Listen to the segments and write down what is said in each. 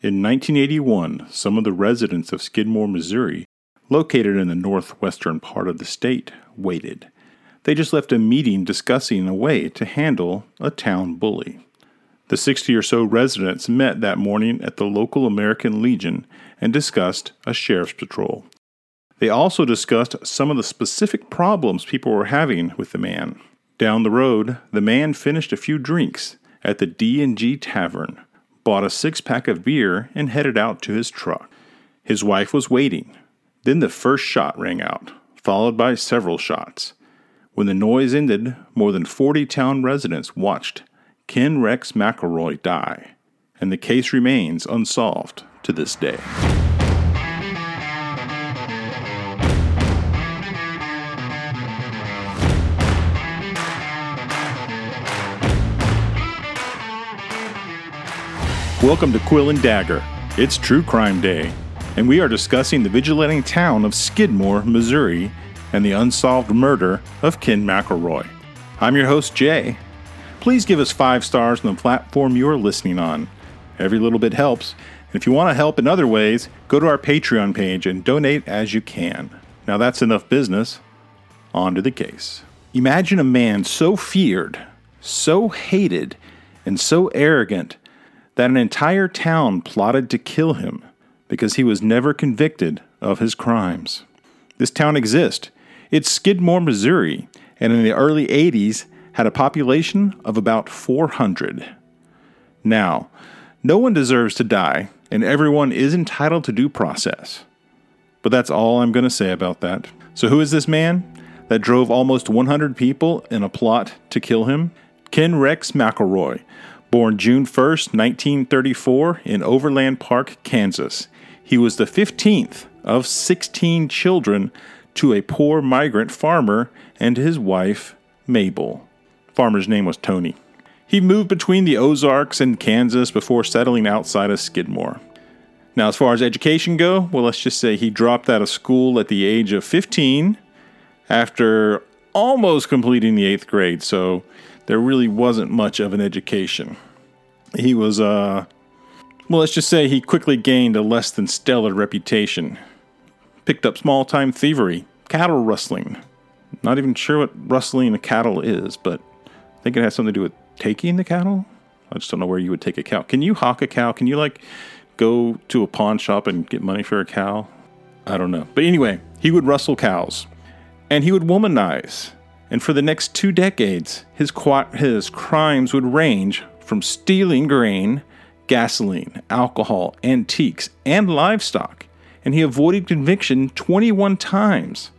In 1981, some of the residents of Skidmore, Missouri, located in the northwestern part of the state, waited. They just left a meeting discussing a way to handle a town bully. The 60 or so residents met that morning at the local American Legion and discussed a sheriff's patrol. They also discussed some of the specific problems people were having with the man. Down the road, the man finished a few drinks at the D&G Tavern, bought a six-pack of beer and headed out to his truck. His wife was waiting. Then the first shot rang out, followed by several shots. When the noise ended, more than 40 town residents watched Ken Rex McElroy die, and the case remains unsolved to this day. Welcome to Quill and Dagger. It's True Crime Day, and we are discussing the vigilante town of Skidmore, Missouri, and the unsolved murder of Ken McElroy. I'm your host, Jay. Please give us five stars on the platform you are listening on. Every little bit helps. And if you want to help in other ways, go to our Patreon page and donate as you can. Now that's enough business. On to the case. Imagine a man so feared, so hated, and so arrogant that an entire town plotted to kill him because he was never convicted of his crimes. This town exists. It's Skidmore, Missouri, and in the early 80s had a population of about 400. Now, no one deserves to die, and everyone is entitled to due process. But that's all I'm going to say about that. So, who is this man that drove almost 100 people in a plot to kill him? Ken Rex McElroy Born June 1st, 1934, in Overland Park, Kansas, he was the 15th of 16 children to a poor migrant farmer and his wife, Mabel. Farmer's name was Tony. He moved between the Ozarks and Kansas before settling outside of Skidmore. Now, as far as education go, well, let's just say he dropped out of school at the age of 15 after almost completing the eighth grade. So there really wasn't much of an education. He was, uh, well, let's just say he quickly gained a less than stellar reputation. Picked up small time thievery, cattle rustling. Not even sure what rustling a cattle is, but I think it has something to do with taking the cattle. I just don't know where you would take a cow. Can you hawk a cow? Can you, like, go to a pawn shop and get money for a cow? I don't know. But anyway, he would rustle cows. And he would womanize and for the next two decades, his, his crimes would range from stealing grain, gasoline, alcohol, antiques, and livestock, and he avoided conviction 21 times,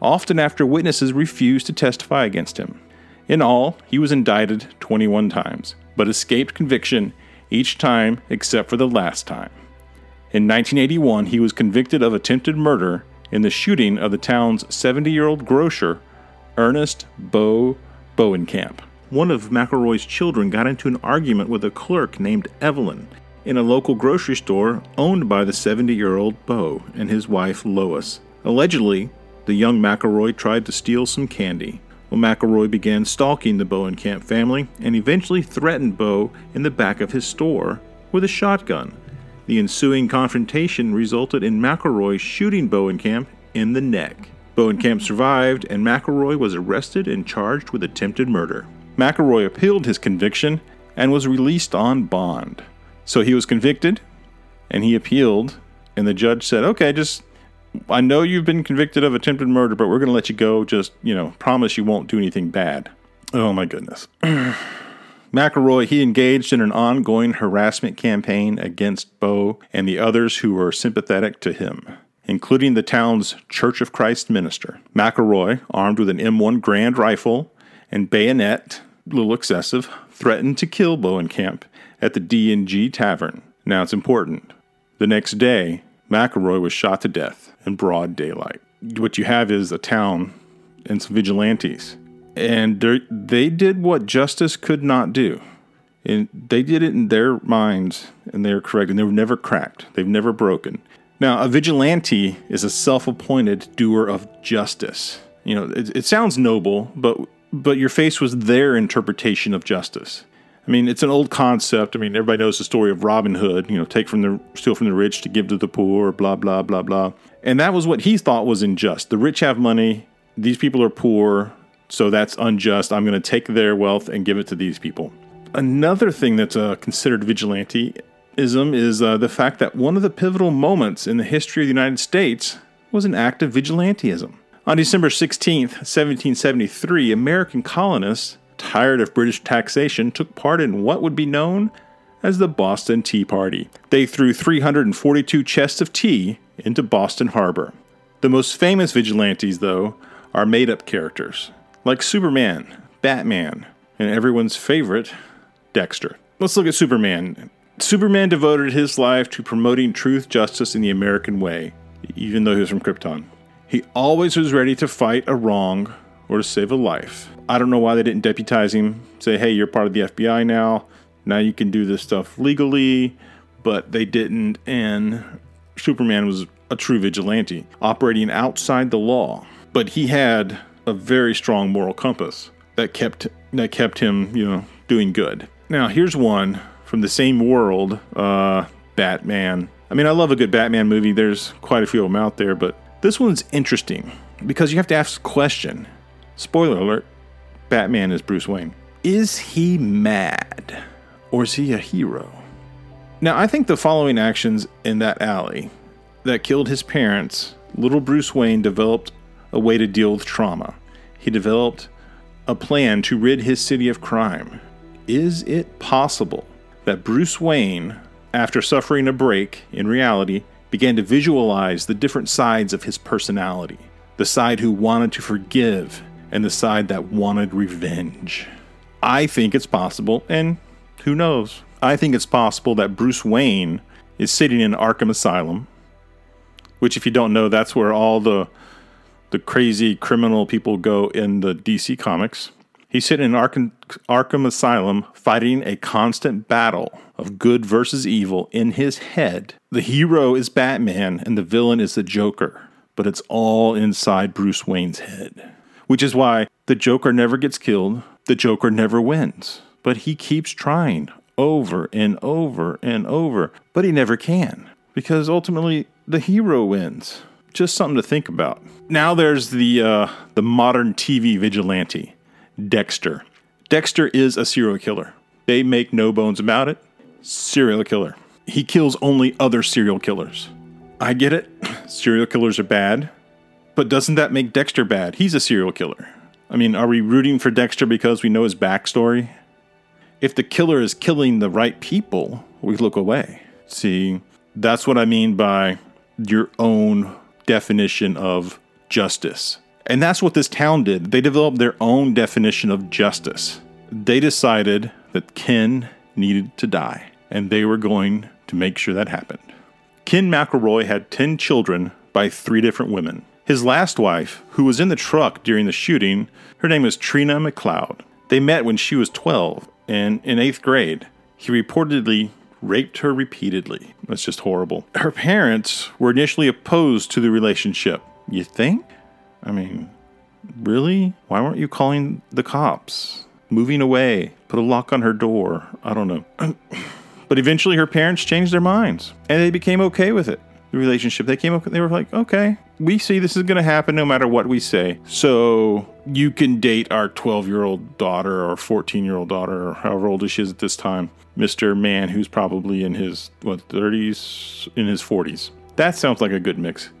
often after witnesses refused to testify against him. In all, he was indicted 21 times, but escaped conviction each time except for the last time. In 1981, he was convicted of attempted murder in the shooting of the town's 70 year old grocer Ernest Bo Bowenkamp. One of McElroy's children got into an argument with a clerk named Evelyn in a local grocery store owned by the 70 year old Bo and his wife Lois. Allegedly, the young McElroy tried to steal some candy. Well, McElroy began stalking the Bowenkamp family and eventually threatened Bo in the back of his store with a shotgun. The ensuing confrontation resulted in McElroy shooting Bowenkamp in the neck. Bowenkamp survived, and McElroy was arrested and charged with attempted murder. McElroy appealed his conviction and was released on bond. So he was convicted, and he appealed, and the judge said, "Okay, just I know you've been convicted of attempted murder, but we're going to let you go. Just you know, promise you won't do anything bad." Oh my goodness. McElroy, he engaged in an ongoing harassment campaign against Bo and the others who were sympathetic to him including the town's Church of Christ minister. McElroy, armed with an M1 Garand rifle and bayonet, a little excessive, threatened to kill Bowenkamp at the D&G Tavern. Now it's important. The next day, McElroy was shot to death in broad daylight. What you have is a town and some vigilantes. And they did what justice could not do. And they did it in their minds, and they are correct, and they were never cracked. They've never broken. Now, a vigilante is a self-appointed doer of justice. You know, it, it sounds noble, but but your face was their interpretation of justice. I mean, it's an old concept. I mean, everybody knows the story of Robin Hood, you know, take from the steal from the rich to give to the poor, blah blah blah blah. And that was what he thought was unjust. The rich have money, these people are poor, so that's unjust. I'm going to take their wealth and give it to these people. Another thing that's uh, considered vigilanteism is uh, the fact that one of the pivotal moments in the history of the United States was an act of vigilanteism. On December 16th, 1773, American colonists tired of British taxation, took part in what would be known as the Boston Tea Party. They threw 342 chests of tea into Boston Harbor. The most famous vigilantes, though, are made up characters, like Superman, Batman, and everyone's favorite, Dexter. Let's look at Superman. Superman devoted his life to promoting truth, justice, in the American way, even though he was from Krypton. He always was ready to fight a wrong or to save a life. I don't know why they didn't deputize him, say, hey, you're part of the FBI now. Now you can do this stuff legally, but they didn't. And Superman was a true vigilante, operating outside the law. But he had a very strong moral compass that kept that kept him, you know, doing good. Now here's one from the same world, uh, Batman. I mean, I love a good Batman movie. There's quite a few of them out there, but this one's interesting because you have to ask the question. Spoiler alert: Batman is Bruce Wayne. Is he mad or is he a hero? Now, I think the following actions in that alley that killed his parents, little Bruce Wayne developed a way to deal with trauma. He developed a plan to rid his city of crime. Is it possible that Bruce Wayne, after suffering a break in reality, began to visualize the different sides of his personality? The side who wanted to forgive and the side that wanted revenge. I think it's possible, and who knows? I think it's possible that Bruce Wayne is sitting in Arkham Asylum, which, if you don't know, that's where all the the crazy criminal people go in the DC comics. He's sitting in Arkham, Arkham Asylum fighting a constant battle of good versus evil in his head. The hero is Batman and the villain is the Joker, but it's all inside Bruce Wayne's head which is why the Joker never gets killed, the Joker never wins. But he keeps trying over and over and over, but he never can because ultimately the hero wins. Just something to think about. Now there's the uh, the modern TV vigilante, Dexter. Dexter is a serial killer. They make no bones about it. Serial killer. He kills only other serial killers. I get it. Serial killers are bad. But doesn't that make Dexter bad? He's a serial killer. I mean, are we rooting for Dexter because we know his backstory? If the killer is killing the right people, we look away. See, that's what I mean by your own definition of justice. And that's what this town did. They developed their own definition of justice. They decided that Ken needed to die, and they were going to make sure that happened. Ken McElroy had 10 children by three different women. His last wife, who was in the truck during the shooting, her name was Trina McCloud. They met when she was 12 and in eighth grade. He reportedly raped her repeatedly. That's just horrible. Her parents were initially opposed to the relationship. You think? I mean, really? Why weren't you calling the cops? Moving away, put a lock on her door. I don't know. but eventually her parents changed their minds and they became okay with it the relationship. They came up, they were like, okay, we see this is going to happen no matter what we say. So you can date our 12 year old daughter or 14 year old daughter or however old she is at this time, Mr. Man, who's probably in his, what, 30s, in his 40s. That sounds like a good mix.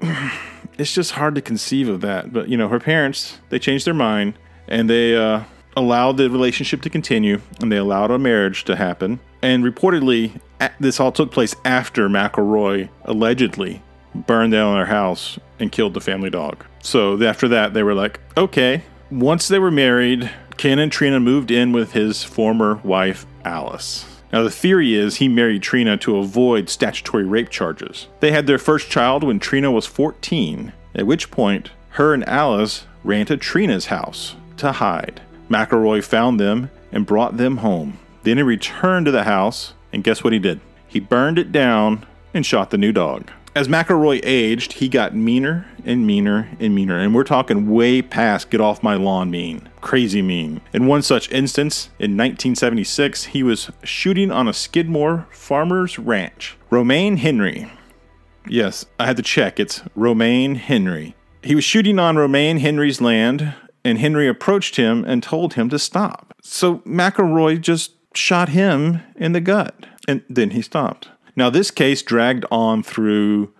it's just hard to conceive of that. But, you know, her parents, they changed their mind and they uh, allowed the relationship to continue and they allowed a marriage to happen. And reportedly, this all took place after McElroy allegedly burned down their house and killed the family dog. So after that, they were like, okay. Once they were married, Ken and Trina moved in with his former wife, Alice. Now, the theory is he married Trina to avoid statutory rape charges. They had their first child when Trina was 14, at which point, her and Alice ran to Trina's house to hide. McElroy found them and brought them home. Then he returned to the house, and guess what he did? He burned it down and shot the new dog. As McElroy aged, he got meaner and meaner and meaner. And we're talking way past get off my lawn mean, crazy mean. In one such instance, in 1976, he was shooting on a Skidmore farmer's ranch. Romaine Henry. Yes, I had to check. It's Romaine Henry. He was shooting on Romaine Henry's land, and Henry approached him and told him to stop. So McElroy just shot him in the gut, and then he stopped. Now, this case dragged on through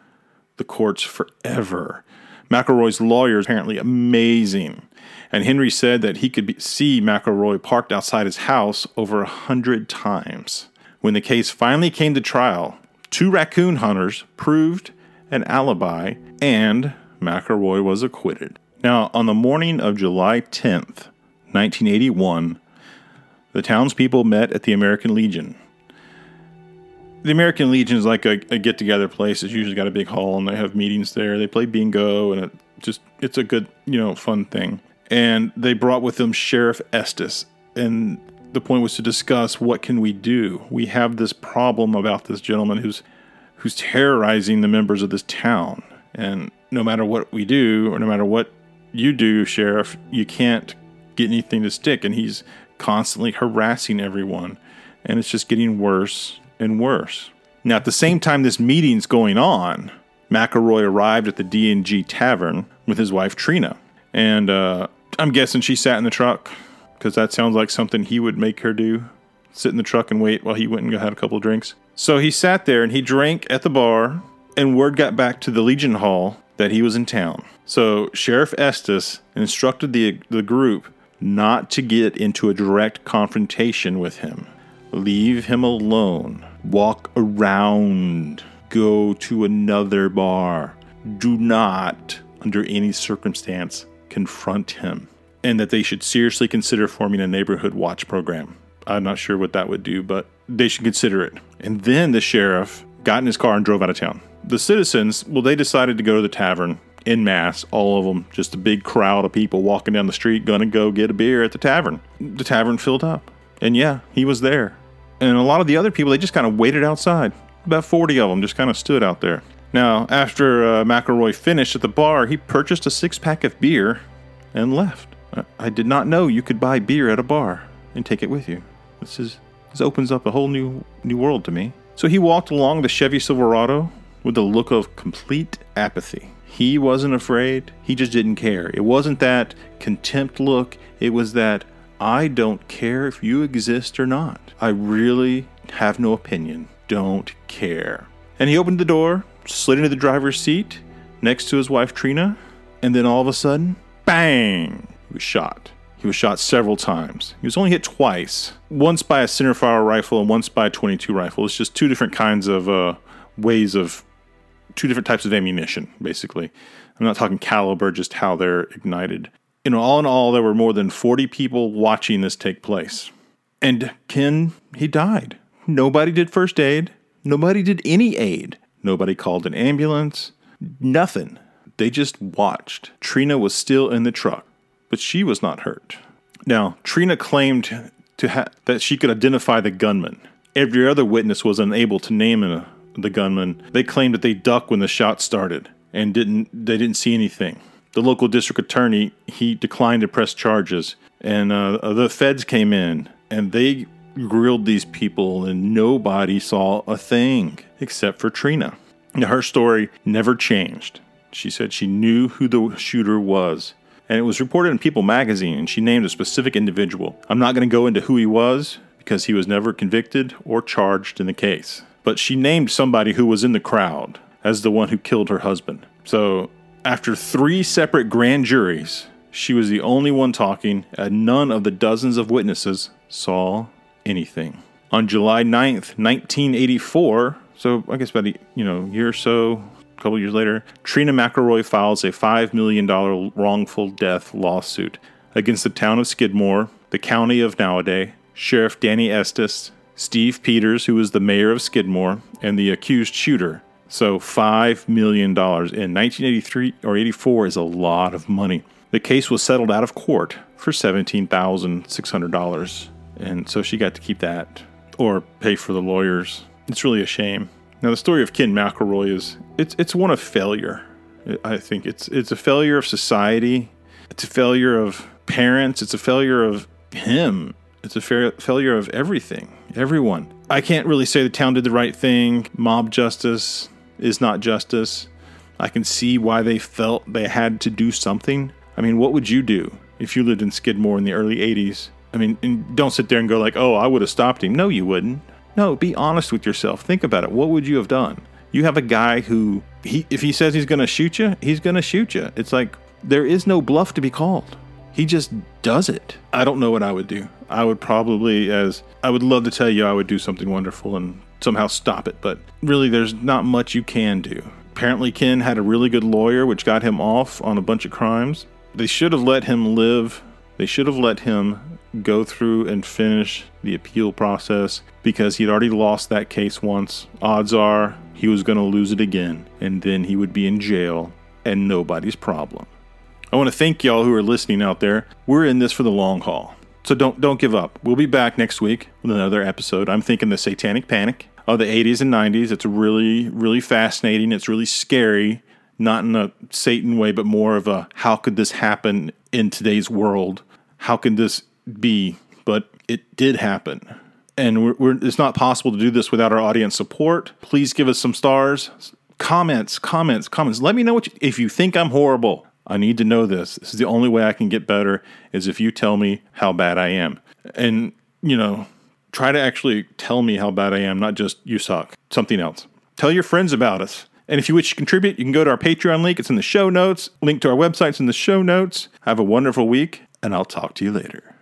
the courts forever. McElroy's lawyer is apparently amazing. And Henry said that he could be, see McElroy parked outside his house over a hundred times. When the case finally came to trial, two raccoon hunters proved an alibi, and McElroy was acquitted. Now, on the morning of July 10th, 1981, the townspeople met at the American Legion the American Legion is like a, a get together place. It's usually got a big hall and they have meetings there. They play bingo and it just it's a good you know fun thing. And they brought with them Sheriff Estes, and the point was to discuss what can we do. We have this problem about this gentleman who's who's terrorizing the members of this town, and no matter what we do or no matter what you do, Sheriff, you can't get anything to stick. And he's constantly harassing everyone, and it's just getting worse and worse. Now, at the same time this meeting's going on, McElroy arrived at the D&G Tavern with his wife Trina. And uh, I'm guessing she sat in the truck because that sounds like something he would make her do. Sit in the truck and wait while he went and had a couple of drinks. So he sat there and he drank at the bar, and word got back to the Legion Hall that he was in town. So Sheriff Estes instructed the, the group not to get into a direct confrontation with him. Leave him alone. Walk around. Go to another bar. Do not, under any circumstance, confront him. And that they should seriously consider forming a neighborhood watch program. I'm not sure what that would do, but they should consider it. And then the sheriff got in his car and drove out of town. The citizens, well, they decided to go to the tavern in mass, all of them, just a big crowd of people walking down the street, gonna go get a beer at the tavern. The tavern filled up. And yeah, he was there. And a lot of the other people, they just kind of waited outside. About 40 of them just kind of stood out there. Now, after uh, McElroy finished at the bar, he purchased a six pack of beer and left. I, I did not know you could buy beer at a bar and take it with you. This is this opens up a whole new new world to me. So he walked along the Chevy Silverado with a look of complete apathy. He wasn't afraid. He just didn't care. It wasn't that contempt look. It was that I don't care if you exist or not. I really have no opinion. Don't care. And he opened the door, slid into the driver's seat next to his wife Trina, and then all of a sudden, bang! He was shot. He was shot several times. He was only hit twice. Once by a centerfire rifle and once by a 22 rifle. It's just two different kinds of uh, ways of, two different types of ammunition, basically. I'm not talking caliber, just how they're ignited you know, all in all, there were more than 40 people watching this take place. And Ken, he died. Nobody did first aid. Nobody did any aid. Nobody called an ambulance. Nothing. They just watched. Trina was still in the truck, but she was not hurt. Now, Trina claimed to ha- that she could identify the gunman. Every other witness was unable to name a, the gunman. They claimed that they ducked when the shot started and didn't they didn't see anything the local district attorney he declined to press charges, and uh, the feds came in and they grilled these people, and nobody saw a thing except for Trina. Now, her story never changed. She said she knew who the shooter was, and it was reported in People magazine, and she named a specific individual. I'm not going to go into who he was because he was never convicted or charged in the case. But she named somebody who was in the crowd as the one who killed her husband. So after three separate grand juries, she was the only one talking, and none of the dozens of witnesses saw anything. On July 9th, 1984, so I guess about a you know year or so, a couple years later, Trina McElroy files a $5 million wrongful death lawsuit against the town of Skidmore, the county of Nodaway, Sheriff Danny Estes, Steve Peters, who was the mayor of Skidmore, and the accused shooter, so $5 million in 1983 or 84 is a lot of money. The case was settled out of court for $17,600. And so she got to keep that or pay for the lawyers. It's really a shame. Now, the story of Ken McElroy is it's it's one of failure. I think it's it's a failure of society. It's a failure of parents. It's a failure of him. It's a fa- failure of everything, everyone. I can't really say the town did the right thing. Mob justice is not justice. I can see why they felt they had to do something. I mean, what would you do if you lived in Skidmore in the early 80s? I mean, don't sit there and go like, "Oh, I would have stopped him." No, you wouldn't. No, be honest with yourself. Think about it. What would you have done? You have a guy who he if he says he's going to shoot you, he's going to shoot you. It's like there is no bluff to be called. He just does it. I don't know what I would do. I would probably as I would love to tell you I would do something wonderful and somehow stop it, but really there's not much you can do. Apparently Ken had a really good lawyer which got him off on a bunch of crimes. They should have let him live. They should have let him go through and finish the appeal process because he'd already lost that case once. Odds are he was going to lose it again, and then he would be in jail and nobody's problem. I want to thank y'all who are listening out there. We're in this for the long haul. So don't don't give up. We'll be back next week with another episode. I'm thinking the Satanic Panic of the 80s and 90s. It's really really fascinating. It's really scary, not in a Satan way, but more of a how could this happen in today's world? How can this be? But it did happen. And we're, we're, it's not possible to do this without our audience support. Please give us some stars, comments, comments, comments. Let me know what you, if you think I'm horrible. I need to know this. This is the only way I can get better is if you tell me how bad I am. And, you know, try to actually tell me how bad I am, not just you suck. Something else. Tell your friends about us. And if you wish to contribute, you can go to our Patreon link. It's in the show notes. Link to our website's in the show notes. Have a wonderful week, and I'll talk to you later.